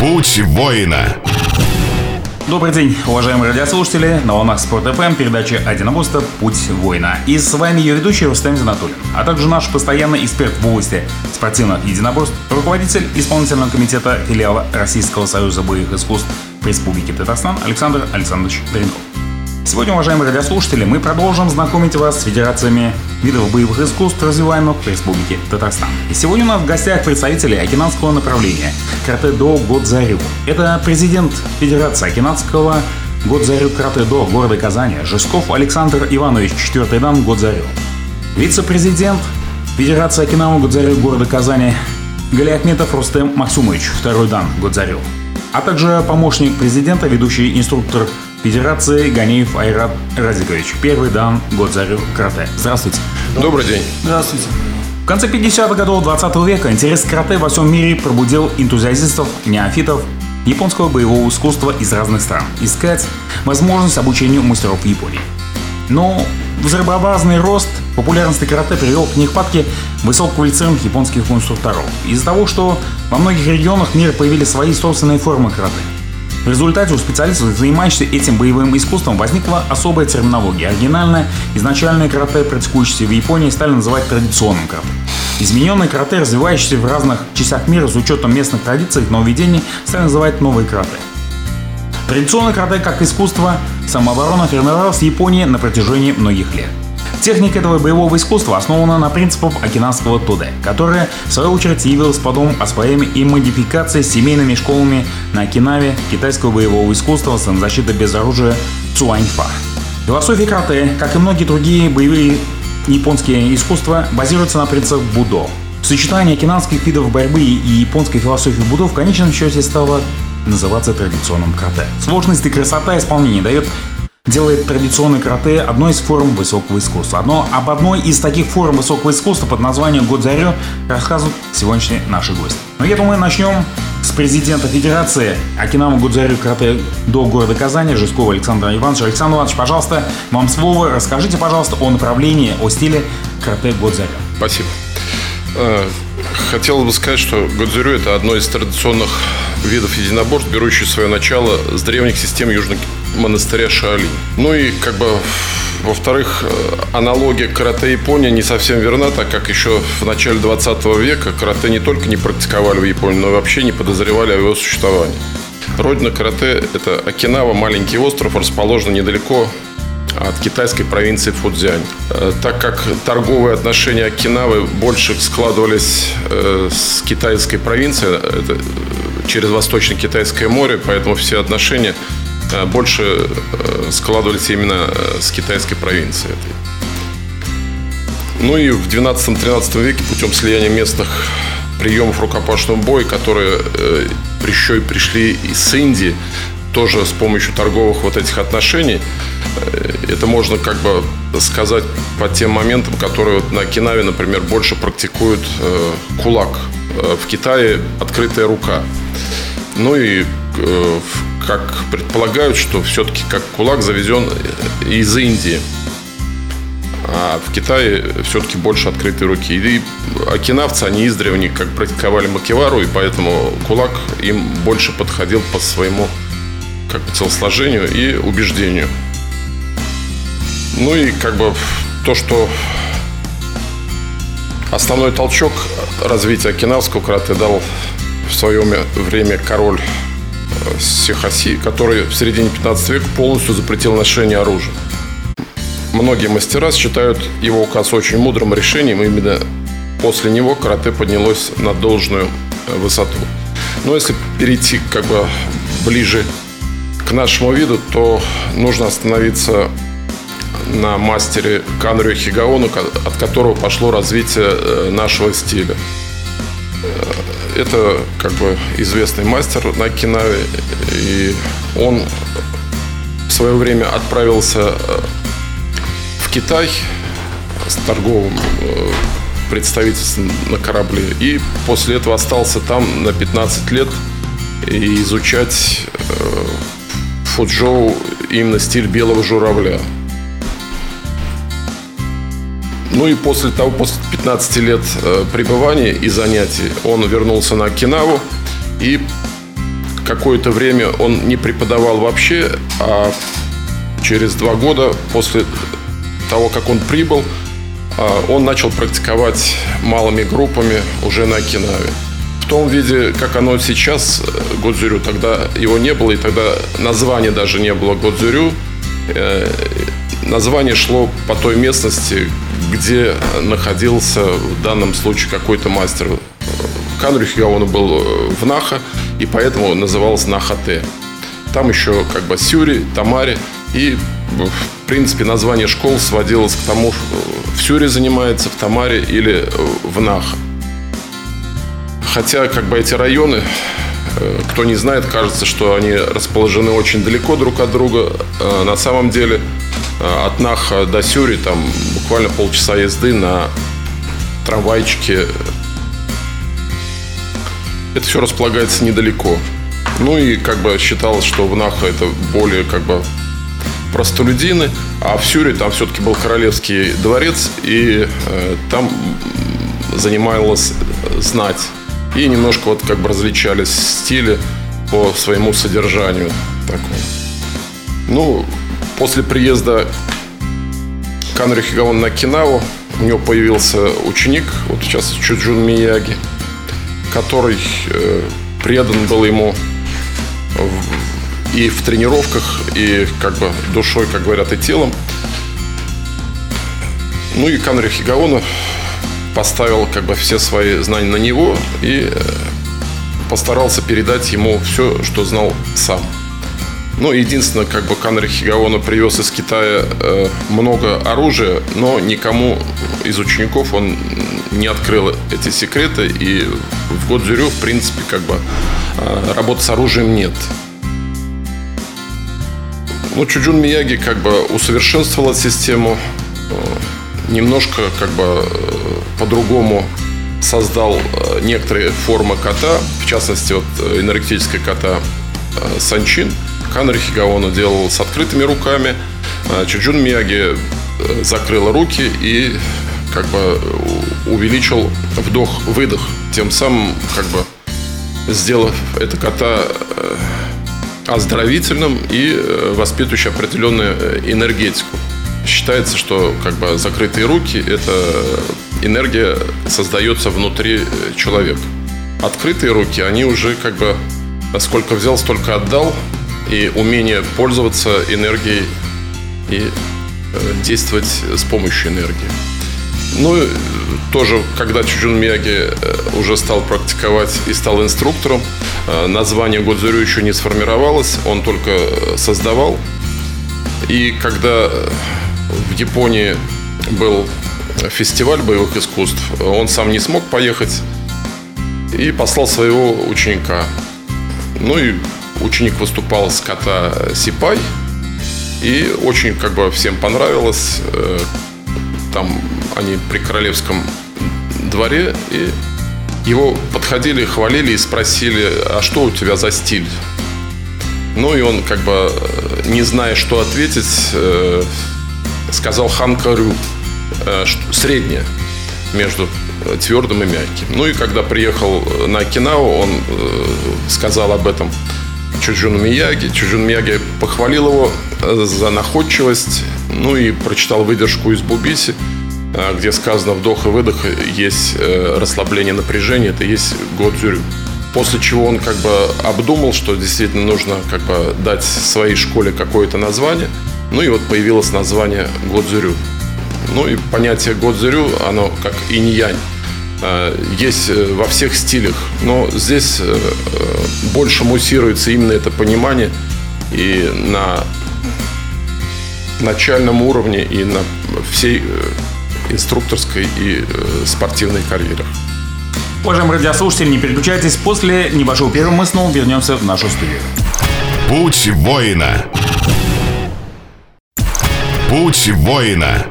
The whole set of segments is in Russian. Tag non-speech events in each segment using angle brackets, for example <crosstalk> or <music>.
Путь воина. Добрый день, уважаемые радиослушатели. На волнах Спорт ФМ передача «Одиноборство. Путь воина». И с вами ее ведущий Рустем Зинатуллин, а также наш постоянный эксперт в области спортивных единоборств, руководитель исполнительного комитета филиала Российского союза боевых искусств в Республике Татарстан Александр Александрович Доренков. Сегодня, уважаемые радиослушатели, мы продолжим знакомить вас с федерациями видов боевых искусств, развиваемых в Республике Татарстан. И сегодня у нас в гостях представители окинанского направления Карате-до Годзарю. Это президент Федерации окинанского Годзарю Карате-до города Казани Жесков Александр Иванович, четвертый дан Годзарю. Вице-президент Федерации Окинава Годзарю города Казани Галиахметов Рустем Максумович, второй дан Годзарю. А также помощник президента, ведущий инструктор Федерации Ганеев Айрат Разикович. Первый дан Годзарю карате. Здравствуйте. Добрый день. Здравствуйте. В конце 50-х годов 20 века интерес к карате во всем мире пробудил энтузиастов, неофитов японского боевого искусства из разных стран искать возможность обучению мастеров в Японии. Но взрывообразный рост популярности карате привел к нехватке высококвалифицированных японских инструкторов. Из-за того, что во многих регионах мира появились свои собственные формы карате – в результате у специалистов, занимающихся этим боевым искусством, возникла особая терминология. Оригинальное, изначальное карате, практикующееся в Японии, стали называть традиционным карате. Измененные карате, развивающиеся в разных частях мира с учетом местных традиций и нововведений, стали называть новые карате. Традиционное карате как искусство самообороны формировалось в Японии на протяжении многих лет. Техника этого боевого искусства основана на принципах окинавского тоде, которая, в свою очередь, явилась подобным освоением и модификацией семейными школами на Окинаве китайского боевого искусства самозащиты без оружия Цуаньфа. Философия карате, как и многие другие боевые японские искусства, базируется на принципах будо. Сочетание окинавских видов борьбы и японской философии будо в конечном счете стало называться традиционным карате. Сложность и красота исполнения дает делает традиционный карате одной из форм высокого искусства. Но об одной из таких форм высокого искусства под названием Годзарё рассказывают сегодняшние наши гости. Но я думаю, начнем с президента Федерации Акинама Гудзарю карате до города Казани Жескова Александра Ивановича. Александр Иванович, пожалуйста, вам слово. Расскажите, пожалуйста, о направлении, о стиле карате Годзарю. Спасибо. Э, хотелось бы сказать, что Годзюрю – это одно из традиционных видов единоборств, берущее свое начало с древних систем Южной монастыря Шаолинь. Ну и как бы во-вторых, э, аналогия карате Япония не совсем верна, так как еще в начале 20 века карате не только не практиковали в Японии, но и вообще не подозревали о его существовании. Родина карате – это Окинава, маленький остров, расположенный недалеко от китайской провинции Фудзянь. Э, так как торговые отношения Окинавы больше складывались э, с китайской провинцией, это через Восточно-Китайское море, поэтому все отношения больше э, складывались именно э, с китайской провинции этой. Ну и в 12-13 веке путем слияния местных приемов рукопашного боя, которые еще и пришли из Индии, тоже с помощью торговых вот этих отношений, это можно как бы сказать по тем моментам, которые вот на Окинаве, например, больше практикуют кулак. В Китае открытая рука. Ну и как предполагают, что все-таки как кулак завезен из Индии. А в Китае все-таки больше открытой руки. И окинавцы, они издревле как практиковали макевару, и поэтому кулак им больше подходил по своему как бы телосложению и убеждению. Ну и как бы то, что основной толчок развития окинавского карате дал в свое время король Сихаси, который в середине 15 века полностью запретил ношение оружия. Многие мастера считают его указ очень мудрым решением, именно после него карате поднялось на должную э, высоту. Но если перейти как бы ближе к нашему виду, то нужно остановиться на мастере Канрю Хигаону, от которого пошло развитие э, нашего стиля. Это как бы известный мастер на Кинаве, и он в свое время отправился э, в Китай с торговым э, представительством на корабле и после этого остался там на 15 лет и изучать э, фуджоу именно стиль белого журавля. Ну и после того, после 15 лет э, пребывания и занятий, он вернулся на Окинаву и какое-то время он не преподавал вообще, а через два года после того, как он прибыл, а, он начал практиковать малыми группами уже на Окинаве. В том виде, как оно сейчас, э, Годзюрю, тогда его не было, и тогда названия даже не было Годзюрю. Э, название шло по той местности, где находился в данном случае какой-то мастер. Канрю Хигаону был э, в Наха, и поэтому назывался Наха-Т. Там еще как бы Сюри, Тамари, и в принципе название школ сводилось к тому, в Сюре занимается, в Тамаре или в Наха. Хотя как бы эти районы, э, кто не знает, кажется, что они расположены очень далеко друг от друга. Э, на самом деле э, от Наха до Сюри там буквально полчаса езды на трамвайчике. Это все располагается недалеко. Ну и как бы считалось, что в Наха это более как бы простолюдины, а в Сюре там все-таки был королевский дворец, и э, там занималась знать и немножко вот как бы различались стили по своему содержанию. Такому. Ну, после приезда Канри Хигаон на Кинаву у него появился ученик, вот сейчас Чуджун Мияги, который э, предан был ему в, и в тренировках, и как бы душой, как говорят, и телом. Ну и Канри Хигаона поставил как бы все свои знания на него и э, постарался передать ему все, что знал сам. Ну, единственное, как бы Канри Хигаона привез из Китая э, много оружия, но никому из учеников он не открыл эти секреты. И в Годзюрю, в принципе, как бы э, работы с оружием нет. Ну, Чуджун Мияги как бы усовершенствовал систему, э, немножко как бы по-другому создал э, некоторые формы кота, в частности, вот э, энергетическая кота э, Санчин. Канри Хигаону делал с открытыми руками. Чуджун Мияги закрыла руки и как бы увеличил вдох-выдох, тем самым как бы сделав это кота оздоровительным и воспитывающим определенную энергетику. Считается, что как бы закрытые руки – это энергия создается внутри э, человека. Открытые руки, они уже как бы сколько взял, столько отдал. И умение пользоваться энергией и э, действовать с помощью энергии. Ну, тоже, когда Чуджун Мияги э, уже стал практиковать и стал инструктором, название Годзюрю еще не сформировалось, он только создавал. И когда в Японии был фестиваль боевых искусств. Он сам не смог поехать и послал своего ученика. Ну и ученик выступал с кота Сипай. И очень как бы всем понравилось. Э, там они при королевском дворе. И его подходили, хвалили и спросили, а что у тебя за стиль? Ну и он как бы, не зная, что ответить, э, сказал Ханкарю. Э, среднее между твердым и мягким. Ну и когда приехал на Окинаву, он э, сказал об этом Чуджуну Мияги. Чуджун Мияги похвалил его э, за находчивость, ну и прочитал выдержку из Бубиси, где сказано вдох и выдох есть расслабление напряжения, это есть Годзюрю. После чего он как бы обдумал, что действительно нужно как бы дать своей школе какое-то название. Ну и вот появилось название Годзюрю. Ну и понятие Годзерю, оно как инь-янь. Э, есть э, во всех стилях, но здесь э, больше муссируется именно это понимание и на начальном уровне, и на всей инструкторской и спортивной карьерах. Уважаемые радиослушатели, не переключайтесь. После небольшого перерыва мы снова вернемся в нашу студию. Путь воина. Путь воина.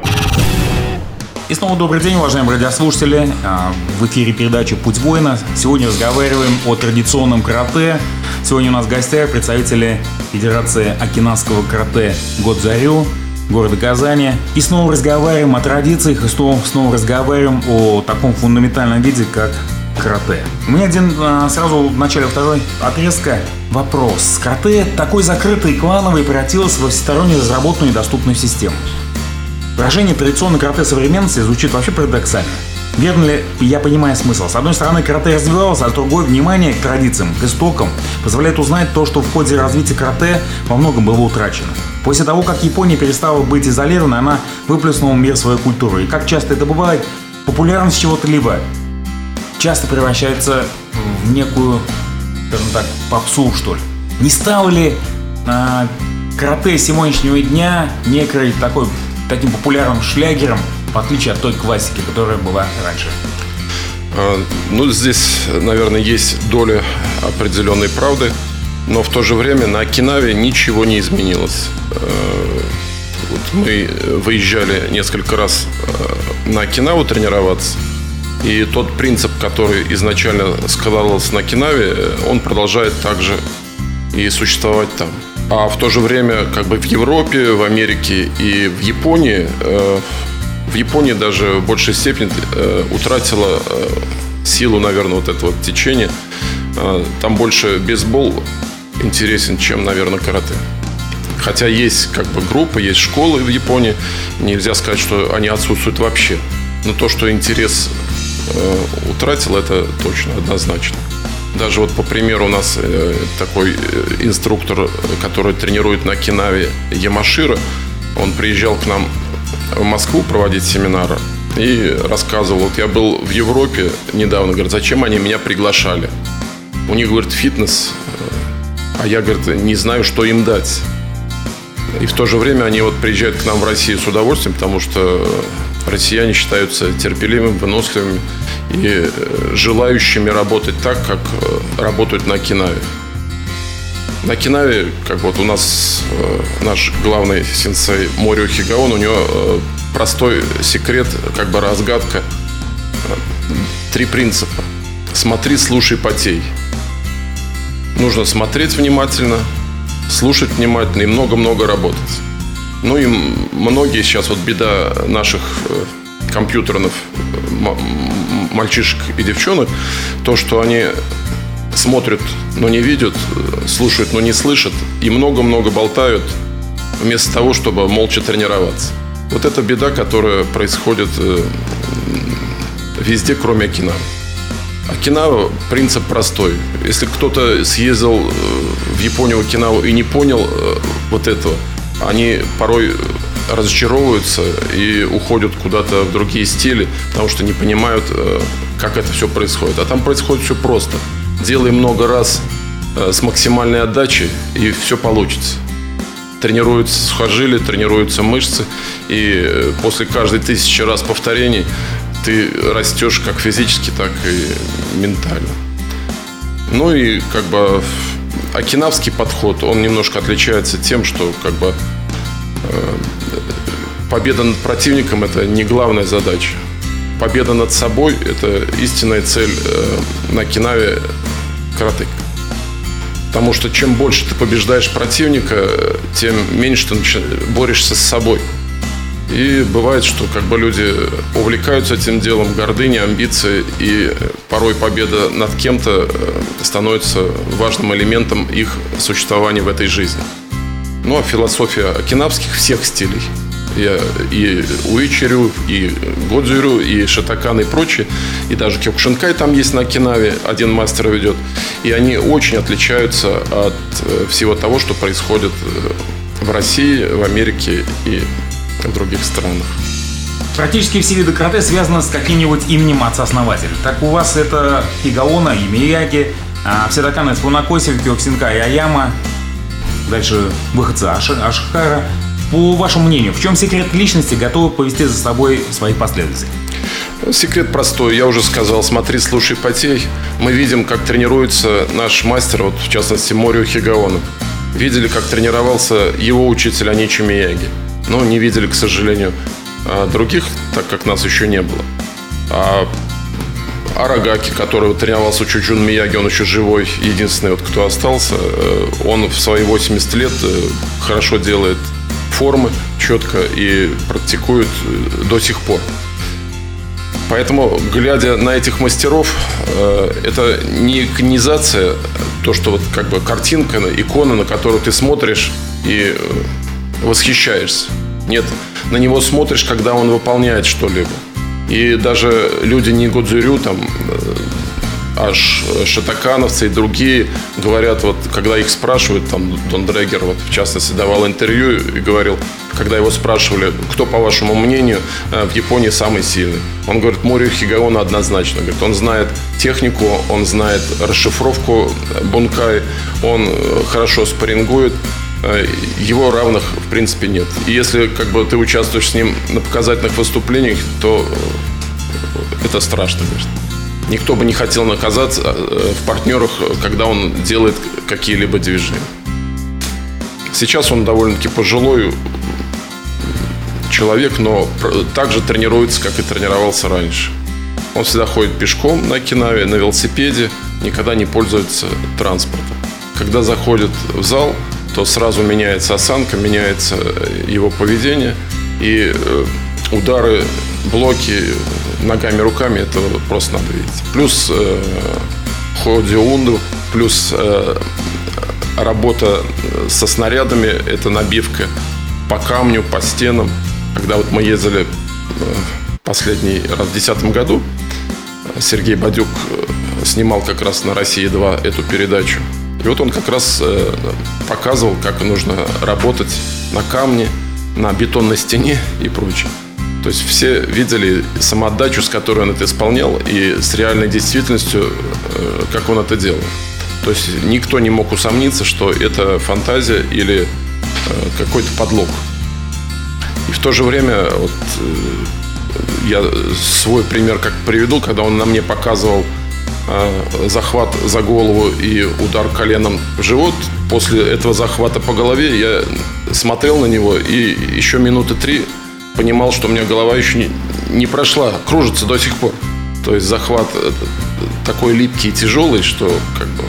И снова добрый день, уважаемые радиослушатели. А, в эфире передачи «Путь воина». Сегодня разговариваем о традиционном карате. Сегодня у нас в гостях представители Федерации Окинавского карате Годзарю, города Казани. И снова разговариваем о традициях, и снова, снова разговариваем о таком фундаментальном виде, как карате. У меня один а, сразу в начале второй отрезка вопрос. Карате такой закрытый и клановый превратилось во всесторонне разработанную и доступную систему. Выражение традиционной карате современности звучит вообще парадоксально. Верно ли я понимаю смысл? С одной стороны, карате развивалось, а с другой внимание к традициям, к истокам позволяет узнать то, что в ходе развития карате во многом было утрачено. После того, как Япония перестала быть изолированной, она выплеснула в мир свою культуру. И как часто это бывает, популярность чего-то либо часто превращается в некую, скажем так, попсу, что ли. Не стало ли а, карате сегодняшнего дня некой такой, таким популярным шлягером, в отличие от той классики, которая была раньше? А, ну, здесь, наверное, есть доля определенной правды, но в то же время на Окинаве ничего не изменилось. Э, вот мы выезжали несколько раз э, на Окинаву тренироваться, и тот принцип, который изначально складывался на Окинаве, он продолжает также и существовать там. А в то же время, как бы в Европе, в Америке и в Японии э, в Японии даже в большей степени э, утратила э, силу, наверное, вот этого течения. Там больше бейсбол интересен, чем, наверное, карате. Хотя есть как бы группы, есть школы в Японии. Нельзя сказать, что они отсутствуют вообще. Но то, что интерес э, утратил, это точно, однозначно. Даже вот по примеру у нас э, такой э, инструктор, который тренирует на Кинаве Ямашира, он приезжал к нам в Москву проводить семинары и рассказывал, вот я был в Европе недавно, говорит, зачем они меня приглашали? У них, говорит, фитнес, а я, говорит, не знаю, что им дать. И в то же время они вот приезжают к нам в Россию с удовольствием, потому что россияне считаются терпеливыми, выносливыми и э, желающими работать так, как э, работают на Кинаве. На Кинаве, как вот у нас э, наш главный сенсей Морио Хигаон, у него простой секрет, как бы разгадка. Три принципа. Смотри, слушай, потей. Нужно смотреть внимательно, слушать внимательно и много-много работать. Ну и многие сейчас вот беда наших компьютерных мальчишек и девчонок, то, что они смотрят, но не видят, слушают, но не слышат, и много-много болтают, вместо того, чтобы молча тренироваться. Вот это беда, которая происходит э, везде, кроме Окинавы. Окинава принцип простой. Если кто-то съездил э, в Японию, в Окинаву и не понял э, вот этого, они порой разочаровываются и уходят куда-то в другие стили, потому что не понимают, как это все происходит. А там происходит все просто – Делай много раз э, с максимальной отдачей, и все получится. Тренируются сухожилия, тренируются мышцы, и э, после каждой тысячи раз повторений ты растешь как физически, так и ментально. Ну и как бы окинавский подход, он немножко отличается тем, что как бы э, победа над противником это не главная задача. Победа над собой это истинная цель на Кинаве карате. Потому что чем больше ты побеждаешь противника, тем меньше ты борешься с собой. И бывает, что как бы люди увлекаются этим делом, гордыня, амбиции, и порой победа над кем-то э, становится важным элементом их существования в этой жизни. Ну а философия окинавских всех стилей – я и Уичерю, и Годзюрю, и Шатакан, и прочие. И даже Кёкшинкай там есть на Кинаве, один мастер ведет. И они очень отличаются от э, всего того, что происходит э, в России, в Америке и в других странах. Практически все виды карате связаны с каким-нибудь именем отца-основателя. Так у вас это Игаона, и Мияги, а из Фунакоси, Кёксинка Аяма, дальше выходцы Ашихара. По вашему мнению, в чем секрет личности готовы повести за собой своих последователей? Секрет простой. Я уже сказал, смотри, слушай, потей. Мы видим, как тренируется наш мастер, вот в частности Морио Хигаону. Видели, как тренировался его учитель Аничи Мияги. Но не видели, к сожалению, а других, так как нас еще не было. А Арагаки, который тренировался у Чучун Мияги, он еще живой, единственный, вот, кто остался. Э, он в свои 80 лет э, хорошо делает формы четко и практикуют э, до сих пор. Поэтому, глядя на этих мастеров, это не иконизация, то, что вот как бы картинка, икона, на которую ты смотришь и восхищаешься. Нет, на него смотришь, когда он выполняет что-либо. И даже люди не Годзюрю, там, э, аж шатакановцы и другие говорят, вот когда их спрашивают, там Дон Дрегер, вот в частности, давал интервью и говорил, когда его спрашивали, кто, по вашему мнению, э, в Японии самый сильный. Он говорит, Морио Хигаона однозначно. Говорит, он знает технику, он знает расшифровку бункай, он э, хорошо спаррингует, э, его равных в принципе нет. И если как бы ты участвуешь с ним на показательных выступлениях, то это страшно, конечно. Никто бы не хотел наказаться в партнерах, когда он делает какие-либо движения. Сейчас он довольно-таки пожилой, человек, но также тренируется, как и тренировался раньше. Он всегда ходит пешком на Кинаве, на велосипеде, никогда не пользуется транспортом. Когда заходит в зал, то сразу меняется осанка, меняется его поведение. И э, удары, блоки ногами, руками, это просто надо видеть. Плюс э, ходиунду, плюс э, работа со снарядами, это набивка по камню, по стенам. Когда вот мы ездили э, последний раз в 2010 году, Сергей Бадюк э, снимал как раз на «России-2» эту передачу. И вот он как раз э, показывал, как нужно работать на камне, на бетонной стене и прочее. То есть все видели самоотдачу, с которой он это исполнял, и с реальной действительностью, как он это делал. То есть никто не мог усомниться, что это фантазия или какой-то подлог. И в то же время вот, э, я свой пример как приведу, когда он на мне показывал э, захват за голову и удар коленом в живот. После этого захвата по голове я смотрел на него и еще минуты три понимал, что у меня голова еще не, не прошла, кружится до сих пор. То есть захват э, такой липкий и тяжелый, что как бы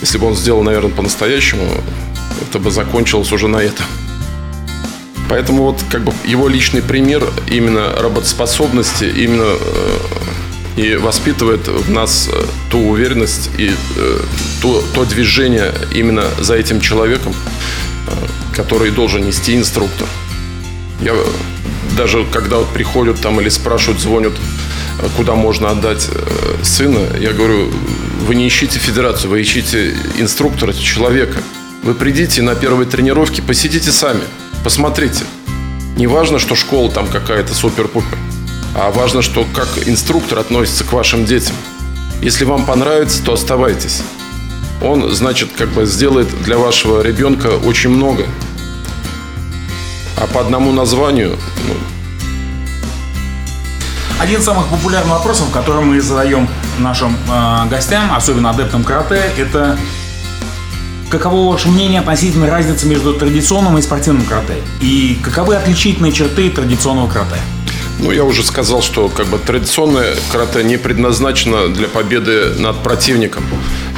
если бы он сделал, наверное, по-настоящему, это бы закончилось уже на этом. Поэтому вот как бы его личный пример именно работоспособности, именно э, и воспитывает в нас э, ту уверенность и э, то, то движение именно за этим человеком, который должен нести инструктор. Я даже когда вот приходят там или спрашивают, звонят, куда можно отдать сына, я говорю, вы не ищите федерацию, вы ищите инструктора, человека. Вы придите на первой тренировке, посидите сами – Посмотрите. Не важно, что школа там какая-то супер-пупер, а важно, что как инструктор относится к вашим детям. Если вам понравится, то оставайтесь. Он, значит, как бы сделает для вашего ребенка очень много. А по одному названию, ну, один из самых популярных вопросов, который мы задаем нашим э, гостям, особенно адептам карате, это Каково ваше мнение относительно разницы между традиционным и спортивным карате? И каковы отличительные черты традиционного карате? Ну, я уже сказал, что как бы традиционное карате не предназначено для победы над противником.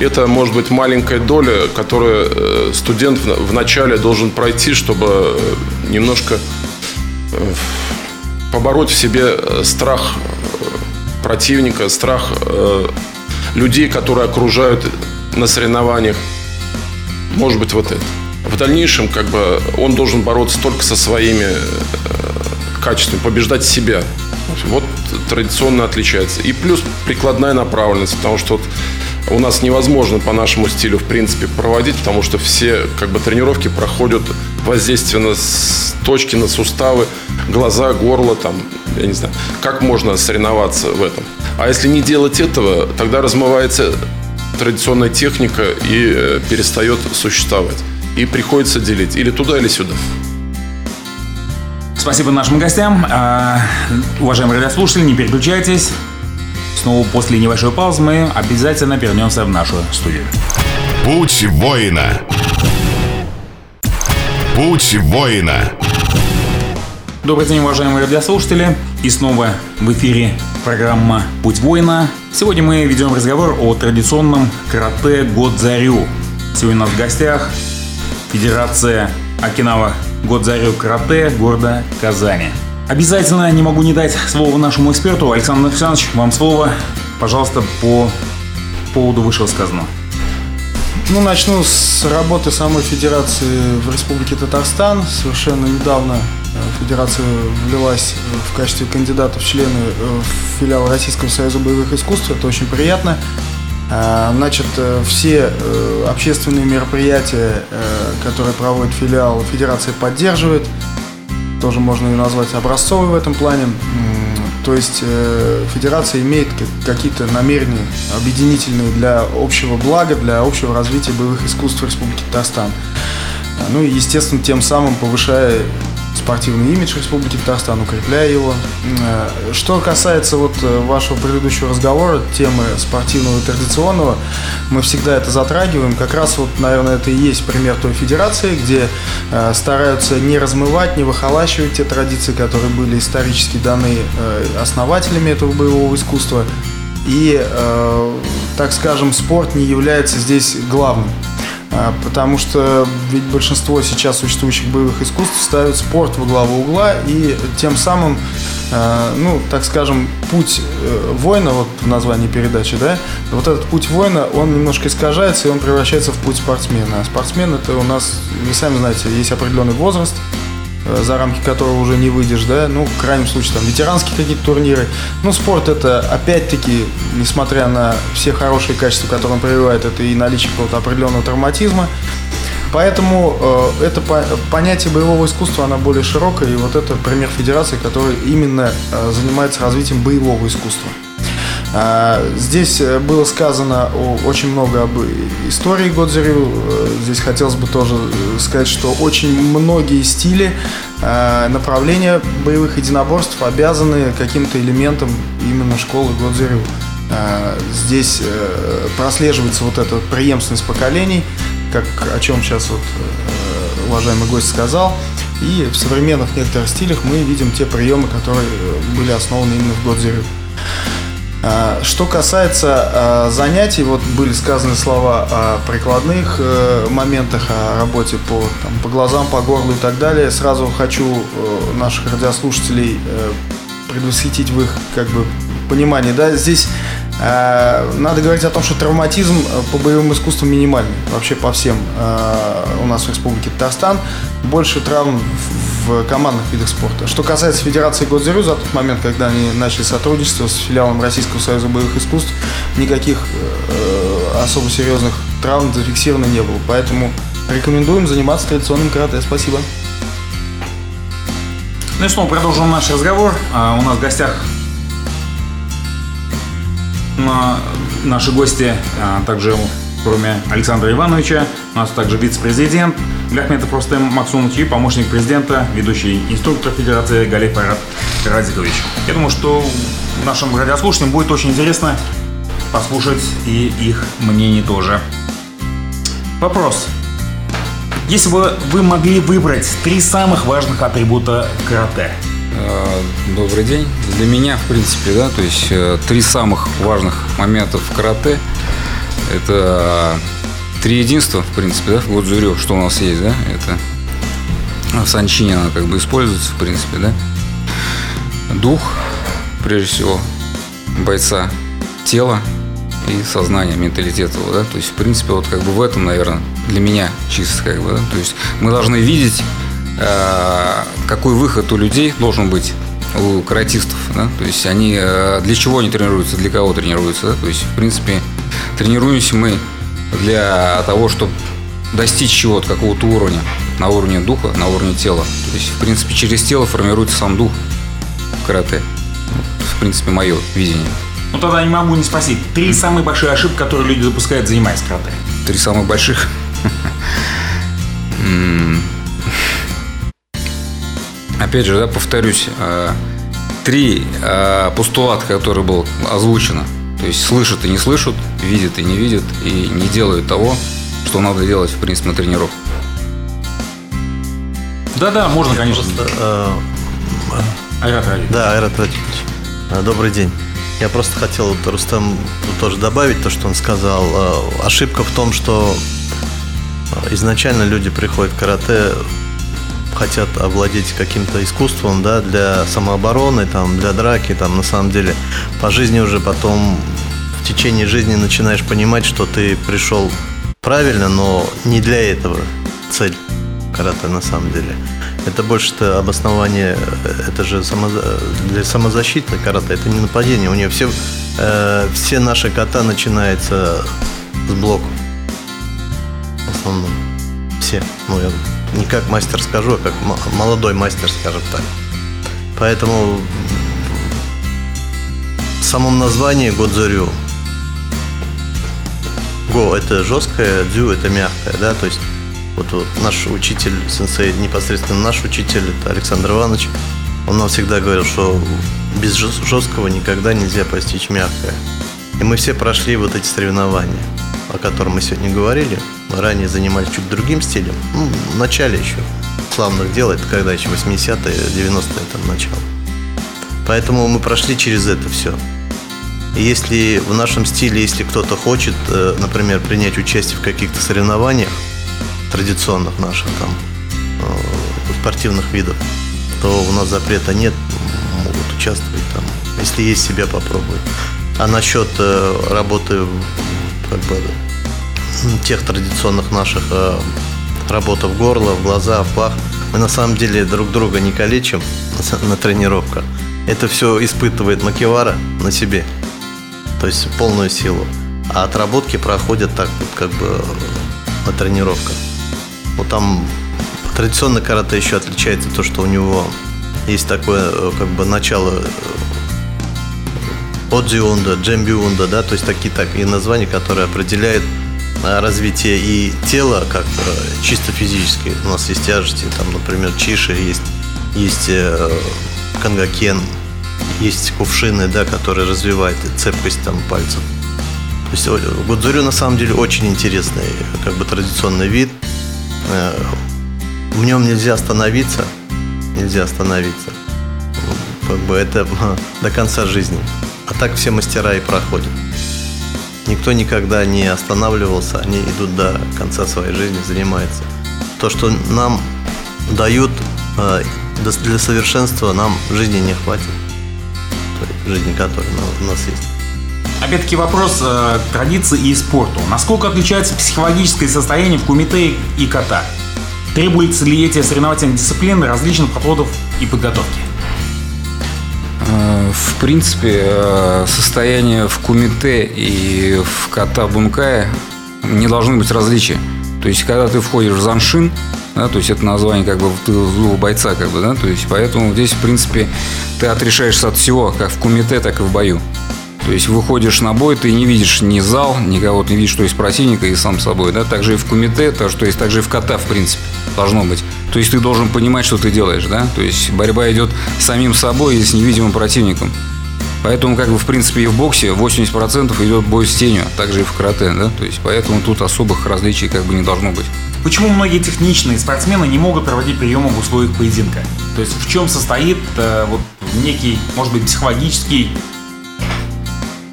Это может быть маленькая доля, которую э, студент в начале должен пройти, чтобы э, немножко э, побороть в себе страх противника, страх людей, которые окружают на соревнованиях. Может быть, вот это. В дальнейшем, как бы, он должен бороться только со своими качествами, побеждать себя. Вот традиционно отличается. И плюс прикладная направленность, потому что вот у нас невозможно по нашему стилю, в принципе, проводить, потому что все как бы тренировки проходят воздействие на точки, на суставы, глаза, горло, там, я не знаю, как можно соревноваться в этом. А если не делать этого, тогда размывается традиционная техника и э, перестает существовать. И приходится делить или туда, или сюда. Спасибо нашим гостям. А, уважаемые радиослушатели, не переключайтесь. Снова после небольшой паузы мы обязательно вернемся в нашу студию. Путь воина. Путь воина. Добрый день, уважаемые радиослушатели. И снова в эфире программа «Путь воина». Сегодня мы ведем разговор о традиционном карате Годзарю. Сегодня у нас в гостях Федерация Окинава Годзарю карате города Казани. Обязательно не могу не дать слово нашему эксперту. Александр Александрович, вам слово, пожалуйста, по поводу вышесказанного. Ну, начну с работы самой Федерации в Республике Татарстан. Совершенно недавно э, Федерация влилась в качестве кандидата в члены э, в филиал Российского союза боевых искусств. Это очень приятно. Э, значит, все общественные мероприятия, которые проводит филиал, Федерация поддерживает. Тоже можно ее назвать образцовой в этом плане. То есть э, федерация имеет какие-то намерения объединительные для общего блага, для общего развития боевых искусств в Республике Татарстан. Ну и, естественно, тем самым повышая спортивный имидж Республики Татарстан, укрепляя его. Э, что касается вот э, вашего предыдущего разговора, темы спортивного и традиционного, мы всегда это затрагиваем. Как раз вот, наверное, это и есть пример той федерации, где э, стараются не размывать, не выхолащивать те традиции, которые были исторически даны основателями этого боевого искусства. И, так скажем, спорт не является здесь главным. А, потому что ведь большинство сейчас существующих боевых искусств ставят спорт во главу угла и тем самым, а, ну, так скажем, путь э, воина, вот в названии передачи, да, вот этот путь воина, он немножко искажается и он превращается в путь спортсмена. А спортсмен это у нас, вы сами знаете, есть определенный возраст, за рамки которого уже не выйдешь, да, ну, в крайнем случае, там, ветеранские какие-то турниры. Ну, спорт это, опять-таки, несмотря на все хорошие качества, которые он прививает, это и наличие какого-то определенного травматизма. Поэтому э, это по, понятие боевого искусства, оно более широкое, и вот это пример федерации, который именно э, занимается развитием боевого искусства. А, здесь э, было сказано очень много об истории Годзерю. Э, здесь хотелось бы тоже э, сказать, что очень многие стили, направления боевых единоборств обязаны каким-то элементом именно школы Годзерю. Здесь прослеживается вот эта преемственность поколений, как о чем сейчас вот уважаемый гость сказал. И в современных некоторых стилях мы видим те приемы, которые были основаны именно в Годзерю. А, что касается а, занятий, вот были сказаны слова о прикладных э, моментах, о работе по, там, по глазам, по горлу и так далее. Сразу хочу э, наших радиослушателей э, предвосхитить в их как бы понимании. Да? Здесь надо говорить о том, что травматизм по боевым искусствам минимальный. Вообще по всем у нас в Республике Татарстан. Больше травм в командных видах спорта. Что касается Федерации Госзерю, за тот момент, когда они начали сотрудничество с филиалом Российского союза боевых искусств, никаких э, особо серьезных травм зафиксировано не было. Поэтому рекомендуем заниматься традиционным карате. Спасибо. Ну и снова продолжим наш разговор. А, у нас в гостях наши гости, а также кроме Александра Ивановича, у нас также вице-президент Ляхметов Рустем Максумович и помощник президента, ведущий инструктор Федерации Галей Айрат Радикович. Я думаю, что нашим радиослушателям будет очень интересно послушать и их мнение тоже. Вопрос. Если бы вы могли выбрать три самых важных атрибута карате, Добрый день. Для меня, в принципе, да, то есть э, три самых важных момента в карате – это три единства, в принципе, да, в Годзурё, что у нас есть, да, это в Санчине она как бы используется, в принципе, да. Дух, прежде всего, бойца, тело и сознание, менталитет его, да, то есть, в принципе, вот как бы в этом, наверное, для меня чисто как бы, да? то есть мы должны видеть, э, какой выход у людей должен быть у каратистов, да, то есть они э, для чего они тренируются, для кого тренируются, да, то есть, в принципе, тренируемся мы для того, чтобы достичь чего-то, какого-то уровня, на уровне духа, на уровне тела. То есть, в принципе, через тело формируется сам дух в карате. В принципе, мое видение. Ну тогда не могу не спросить. Три самые большие ошибки, которые люди допускают, занимаясь карате. Три самых больших? <laughs> Опять же, да, повторюсь, э, три э, постулата, которые был озвучено – то есть слышат и не слышат, видят и не видят, и не делают того, что надо делать, в принципе, на тренировку. Да-да, можно, Я конечно. Просто, э, Айрат Радикович. Да, Айрат Радикович. Э, добрый день. Я просто хотел вот, Рустам тоже добавить то, что он сказал. Ошибка в том, что изначально люди приходят в карате хотят овладеть каким-то искусством, да, для самообороны, там, для драки, там, на самом деле, по жизни уже потом в течение жизни начинаешь понимать, что ты пришел правильно, но не для этого цель карате на самом деле. Это больше-то обоснование, это же само, для самозащиты карате, это не нападение. У нее все, э, все наши кота начинаются с блока. В основном. Все. Ну, я не как мастер скажу, а как молодой мастер, скажем так. Поэтому в самом названии Годзорю Го это жесткое, дзю это мягкое, да, то есть вот, вот наш учитель, сенсей, непосредственно наш учитель, это Александр Иванович, он нам всегда говорил, что без жесткого никогда нельзя постичь мягкое. И мы все прошли вот эти соревнования, о которых мы сегодня говорили. Ранее занимались чуть другим стилем. Ну, в начале еще славных дел, это когда еще 80-е, 90-е там начало. Поэтому мы прошли через это все. И если в нашем стиле, если кто-то хочет, э, например, принять участие в каких-то соревнованиях традиционных наших там э, спортивных видов, то у нас запрета нет, могут участвовать там, если есть себя попробовать. А насчет э, работы как бы тех традиционных наших работы в горло, в глаза, в пах, мы на самом деле друг друга не калечим <laughs> на тренировках. Это все испытывает Макевара на себе то есть полную силу. А отработки проходят так вот как бы на тренировках. Вот там традиционно карате еще отличается то, что у него есть такое э, как бы начало э, Оджиунда, Джембиунда, да, то есть такие так и названия, которые определяют э, развитие и тела как чисто физически. У нас есть тяжести, там, например, чиши, есть, есть кангакен, есть кувшины, да, которые развивают цепкость там пальцев. То есть гудзурю на самом деле очень интересный, как бы традиционный вид. Э, в нем нельзя остановиться, нельзя остановиться. Как бы это <laughs> до конца жизни. А так все мастера и проходят. Никто никогда не останавливался, они идут до конца своей жизни, занимаются. То, что нам дают э, для совершенства, нам жизни не хватит жизни, которая у нас есть. Опять-таки вопрос э, традиции и спорту. Насколько отличается психологическое состояние в кумите и ката? Требуются ли эти соревновательные дисциплины различных подходов и подготовки? В принципе, э, состояние в кумите и в ката бункая не должны быть различия. То есть, когда ты входишь в заншин, да, то есть это название как бы злого бойца, как бы, да, то есть поэтому здесь, в принципе, ты отрешаешься от всего, как в кумите, так и в бою. То есть выходишь на бой, ты не видишь ни зал, никого ты не видишь, что есть противника и сам собой. Да? Также и в кумите, то, что есть также и в кота, в принципе, должно быть. То есть ты должен понимать, что ты делаешь. Да? То есть борьба идет с самим собой и с невидимым противником. Поэтому, как бы, в принципе, и в боксе 80% идет бой с тенью, а также и в карате, да, то есть поэтому тут особых различий как бы не должно быть. Почему многие техничные спортсмены не могут проводить приемы в условиях поединка? То есть в чем состоит э, вот некий, может быть, психологический...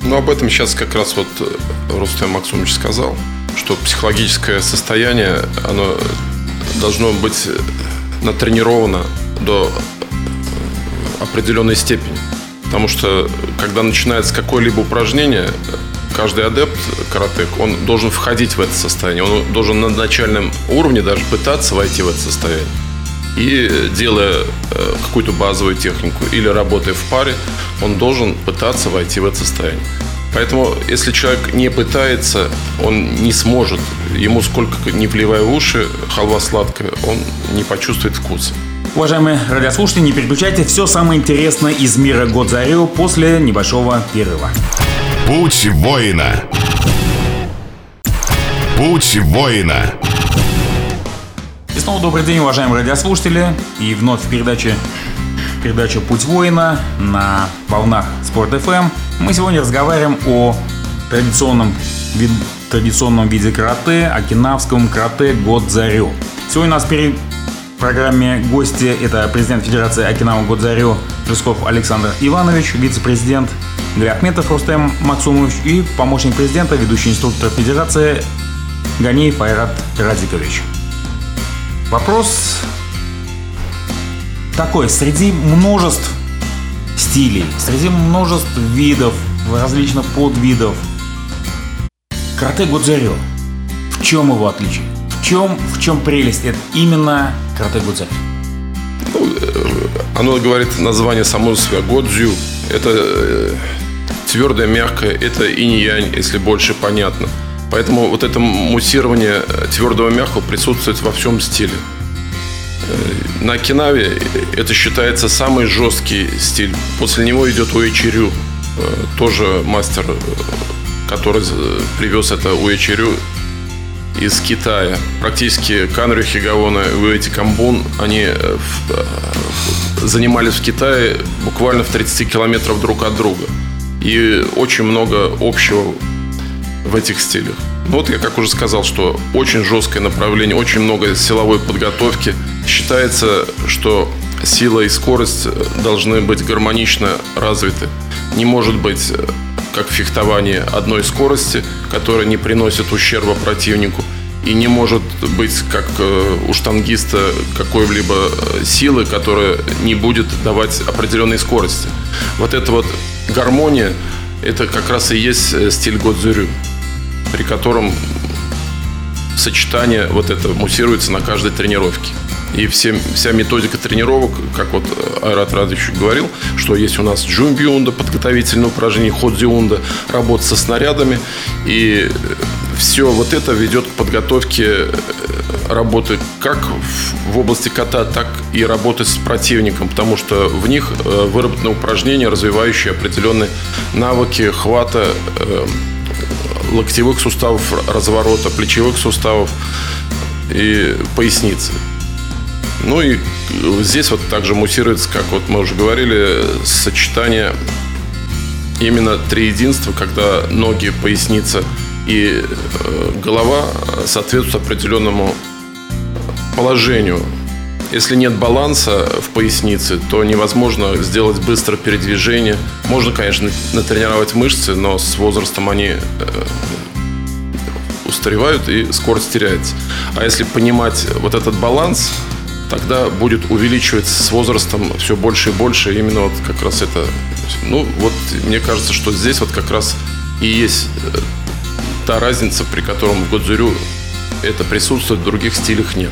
Ну, об этом сейчас как раз вот э, Рустам Максумович сказал, что психологическое состояние, оно должно быть э, натренировано до э, определенной степени. Потому что, когда начинается какое-либо упражнение, каждый адепт каратек, он должен входить в это состояние. Он должен на начальном уровне даже пытаться войти в это состояние. И делая э, какую-то базовую технику или работая в паре, он должен пытаться войти в это состояние. Поэтому, если человек не пытается, он не сможет. Ему сколько не плевая в уши, халва сладкая, он не почувствует вкуса. Уважаемые радиослушатели, не переключайте все самое интересное из мира Годзарю после небольшого перерыва. Путь воина. Путь воина. И снова добрый день, уважаемые радиослушатели. И вновь в передаче передача «Путь воина» на волнах Спорт FM. Мы сегодня разговариваем о традиционном, вид, традиционном виде карате, окинавском карате Годзарю. Сегодня у нас перед программе гости это президент Федерации Окинава Годзарю Рысков Александр Иванович, вице-президент Галиахметов Рустем Максумович и помощник президента, ведущий инструктор такой, среди множеств стилей, среди множеств видов, различных подвидов, карате Годзарё, в чем его отличие? В чем, в чем прелесть это именно карате Годзарё? Ну, э, оно говорит название само себя Годзю. Это э, твердое, мягкое, это инь-янь, если больше понятно. Поэтому вот это муссирование твердого мягкого присутствует во всем стиле. Э, на Окинаве это считается самый жесткий стиль. После него идет Уэчирю, тоже мастер, который привез это Уэчирю из Китая. Практически Канрю Хигавона и Уэти Камбун, они занимались в Китае буквально в 30 километров друг от друга. И очень много общего в этих стилях. Вот я как уже сказал, что очень жесткое направление, очень много силовой подготовки. Считается, что сила и скорость должны быть гармонично развиты. Не может быть, как фехтование, одной скорости, которая не приносит ущерба противнику – и не может быть, как э, у штангиста, какой-либо э, силы, которая не будет давать определенной скорости. Вот эта вот гармония, это как раз и есть э, стиль Годзюрю, при котором сочетание вот это муссируется на каждой тренировке. И все, вся методика тренировок, как вот Айрат Радович говорил, что есть у нас джумбиунда, подготовительные упражнения, ходзиунда, работа со снарядами. И все вот это ведет к подготовке э, работы как в области кота, так и работы с противником, потому что в них э, выработаны упражнения, развивающие определенные навыки хвата э, локтевых суставов разворота, плечевых суставов и поясницы. Ну и здесь вот также муссируется, как вот мы уже говорили, сочетание именно три единства, когда ноги, поясница и э, голова соответствуют определенному положению. Если нет баланса в пояснице, то невозможно сделать быстрое передвижение. Можно, конечно, натренировать мышцы, но с возрастом они э, устаревают и скорость теряется. А если понимать вот этот баланс, тогда будет увеличиваться с возрастом все больше и больше именно вот как раз это. Ну, вот мне кажется, что здесь вот как раз и есть э, та разница, при котором в Годзюрю это присутствует, в других стилях нет.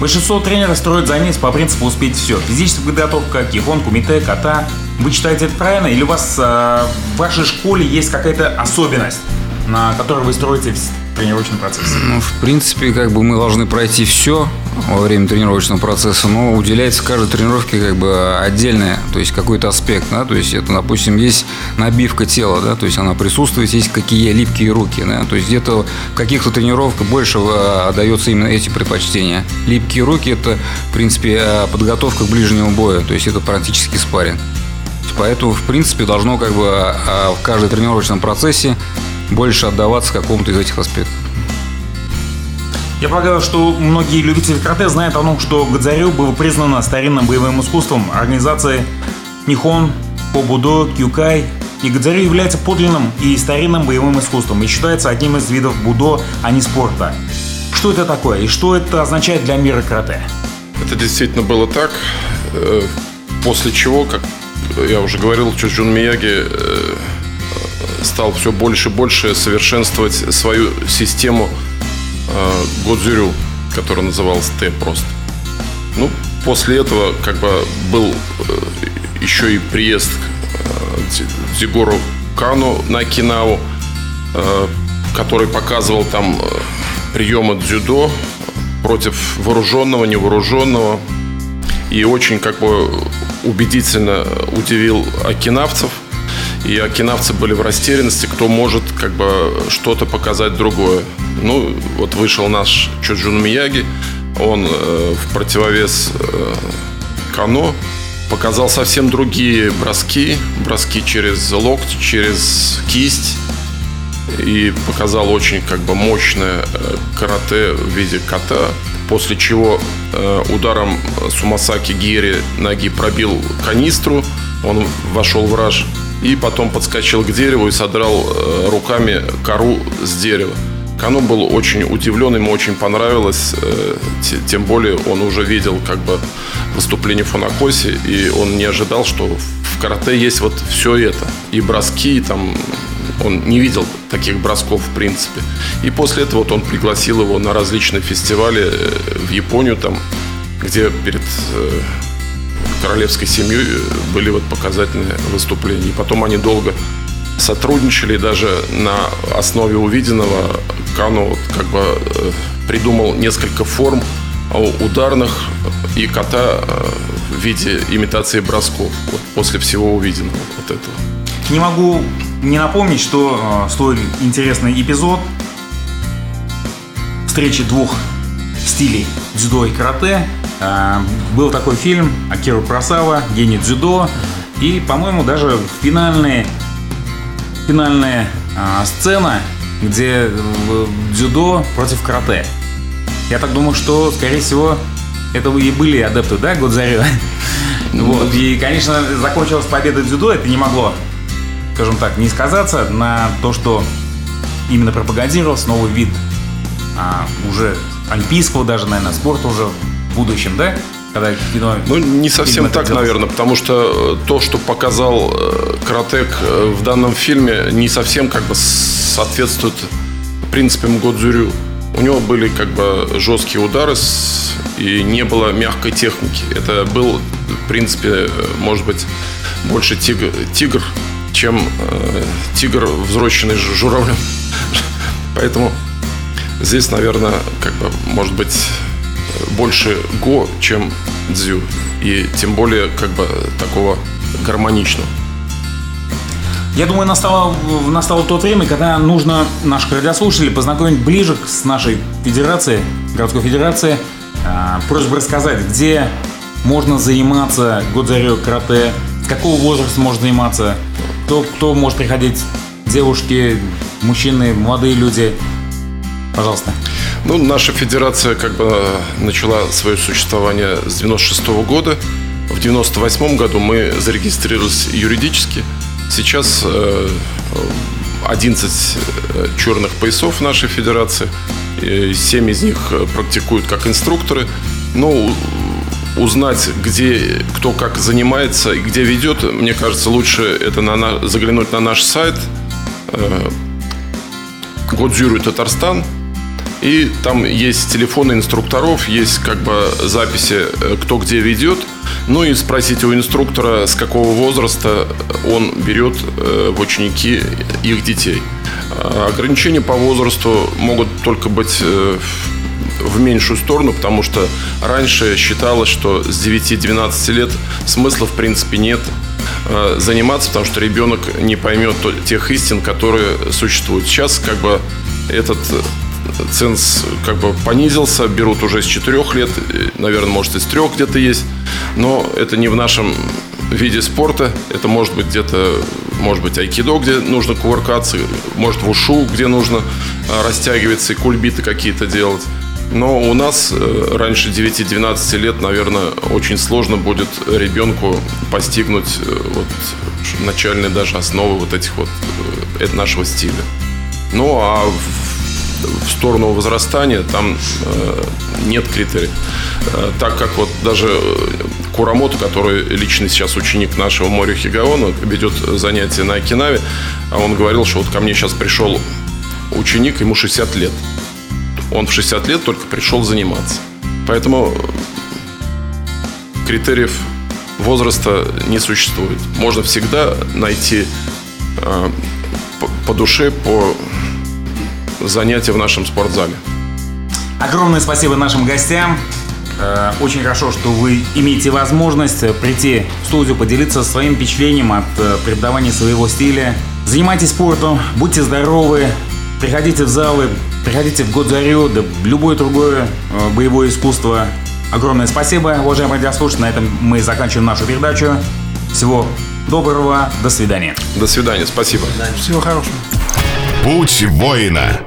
Большинство тренеров строят замес по принципу успеть все. Физическая подготовка, кихон, кумите, ката. Вы считаете это правильно? Или у вас э, в вашей школе есть какая-то особенность, на которой вы строите тренировочный процесс? Ну, в принципе, как бы мы должны пройти все во время тренировочного процесса, но уделяется каждой тренировке как бы отдельное, то есть какой-то аспект, да, то есть это, допустим, есть набивка тела, да, то есть она присутствует, есть какие липкие руки, да, то есть где-то в каких-то тренировках больше э, отдается именно эти предпочтения. Липкие руки – это, в принципе, э, подготовка к ближнему бою, то есть это практически спарринг. Поэтому, в принципе, должно как бы э, в каждом тренировочном процессе больше отдаваться какому-то из этих аспектов. Я полагаю, что многие любители карате знают о том, что Гадзарю было признано старинным боевым искусством организации Нихон, Побудо, Кюкай. И Гадзарю является подлинным и старинным боевым искусством и считается одним из видов будо, а не спорта. Что это такое и что это означает для мира карате? Это действительно было так. Э, после чего, как я уже говорил, Чуджун Мияги э, стал все больше и больше совершенствовать свою систему Годзюрю, которая называлась Т просто. Ну, после этого как бы был э, еще и приезд э, Дзигору Кану на Кинаву, э, который показывал там э, приемы дзюдо против вооруженного, невооруженного. И очень как бы убедительно удивил окинавцев – и окинавцы были в растерянности, кто может как бы что-то показать другое. Ну, вот вышел наш Чуджун Мияги, он э, в противовес э, Кано показал совсем другие броски, броски через локоть, через кисть, и показал очень как бы мощное э, карате в виде кота, после чего э, ударом Сумасаки Гири ноги пробил канистру, он вошел в раж и потом подскочил к дереву и содрал э, руками кору с дерева. Кано был очень удивлен, ему очень понравилось. Э, тем более он уже видел как бы выступление Фунакоси, и он не ожидал, что в карате есть вот все это. И броски, и там он не видел таких бросков в принципе. И после этого вот он пригласил его на различные фестивали э, в Японию, там, где перед королевской семьей были вот показательные выступления. И потом они долго сотрудничали, даже на основе увиденного Кану вот как бы э, придумал несколько форм ударных и кота в виде имитации бросков вот после всего увиденного вот этого. Не могу не напомнить, что э, столь интересный эпизод встречи двух стилей дзюдо и карате. Э, был такой фильм Акира Просава «Гений дзюдо». И, по-моему, даже финальная, финальная э, сцена, где дзюдо против карате. Я так думаю, что, скорее всего, это и были адепты, да, Годзарю? <laughs> Вот. И, конечно, закончилась победа дзюдо, это не могло скажем так, не сказаться на то, что именно пропагандировался новый вид а, уже олимпийского даже, наверное, спорта уже в будущем, да? Когда кино... Ну, не совсем так, делать. наверное, потому что э, то, что показал э, Каратек э, в данном фильме, не совсем как бы соответствует принципам Годзюрю. У него были как бы жесткие удары и не было мягкой техники. Это был, в принципе, может быть, больше тигр, тигр чем э, тигр, взросшенный журавлем. <laughs> Поэтому здесь, наверное, как бы, может быть, больше го, чем дзю. И тем более, как бы, такого гармоничного. Я думаю, настало, настало то время, когда нужно наших радиослушателей познакомить ближе с нашей федерацией, городской федерацией. А, просьба рассказать, где можно заниматься Годзарё карате, какого возраста можно заниматься, кто, кто может приходить? Девушки, мужчины, молодые люди? Пожалуйста. Ну, наша федерация как бы начала свое существование с 96 -го года. В 98 году мы зарегистрировались юридически. Сейчас 11 э, черных поясов в нашей федерации. 7 из них практикуют как инструкторы. Ну, узнать, где кто как занимается и где ведет, мне кажется, лучше это на, заглянуть на наш сайт э, Годзюру Татарстан. И там есть телефоны инструкторов, есть как бы записи, э, кто где ведет. Ну и спросить у инструктора, с какого возраста он берет э, в ученики их детей. Ограничения по возрасту могут только быть в меньшую сторону, потому что раньше считалось, что с 9-12 лет смысла в принципе нет э, заниматься, потому что ребенок не поймет тех истин, которые существуют. Сейчас как бы этот э, ценз как бы понизился, берут уже с 4 лет, э, наверное, может и с 3 где-то есть, но это не в нашем виде спорта, это может быть где-то, может быть айкидо, где нужно кувыркаться, может в ушу, где нужно растягиваться и кульбиты какие-то делать. Но у нас э, раньше 9-12 лет, наверное, очень сложно будет ребенку постигнуть э, вот начальные даже основы вот этих вот э, нашего стиля. Ну а в, сторону возрастания там э, нет критерий. Э, так как вот даже Курамото, который лично сейчас ученик нашего Морю Хигаона, ведет занятия на Окинаве, а он говорил, что вот ко мне сейчас пришел ученик, ему 60 лет. Он в 60 лет только пришел заниматься. Поэтому критериев возраста не существует. Можно всегда найти э, по, по душе, по занятия в нашем спортзале. Огромное спасибо нашим гостям. Э, очень хорошо, что вы имеете возможность прийти в студию, поделиться своим впечатлением от э, преподавания своего стиля. Занимайтесь спортом, будьте здоровы, приходите в залы, Приходите в Годзарю, да любое другое э, боевое искусство. Огромное спасибо, уважаемые радиослушатели. На этом мы заканчиваем нашу передачу. Всего доброго, до свидания. До свидания, спасибо. Всего хорошего. Путь воина.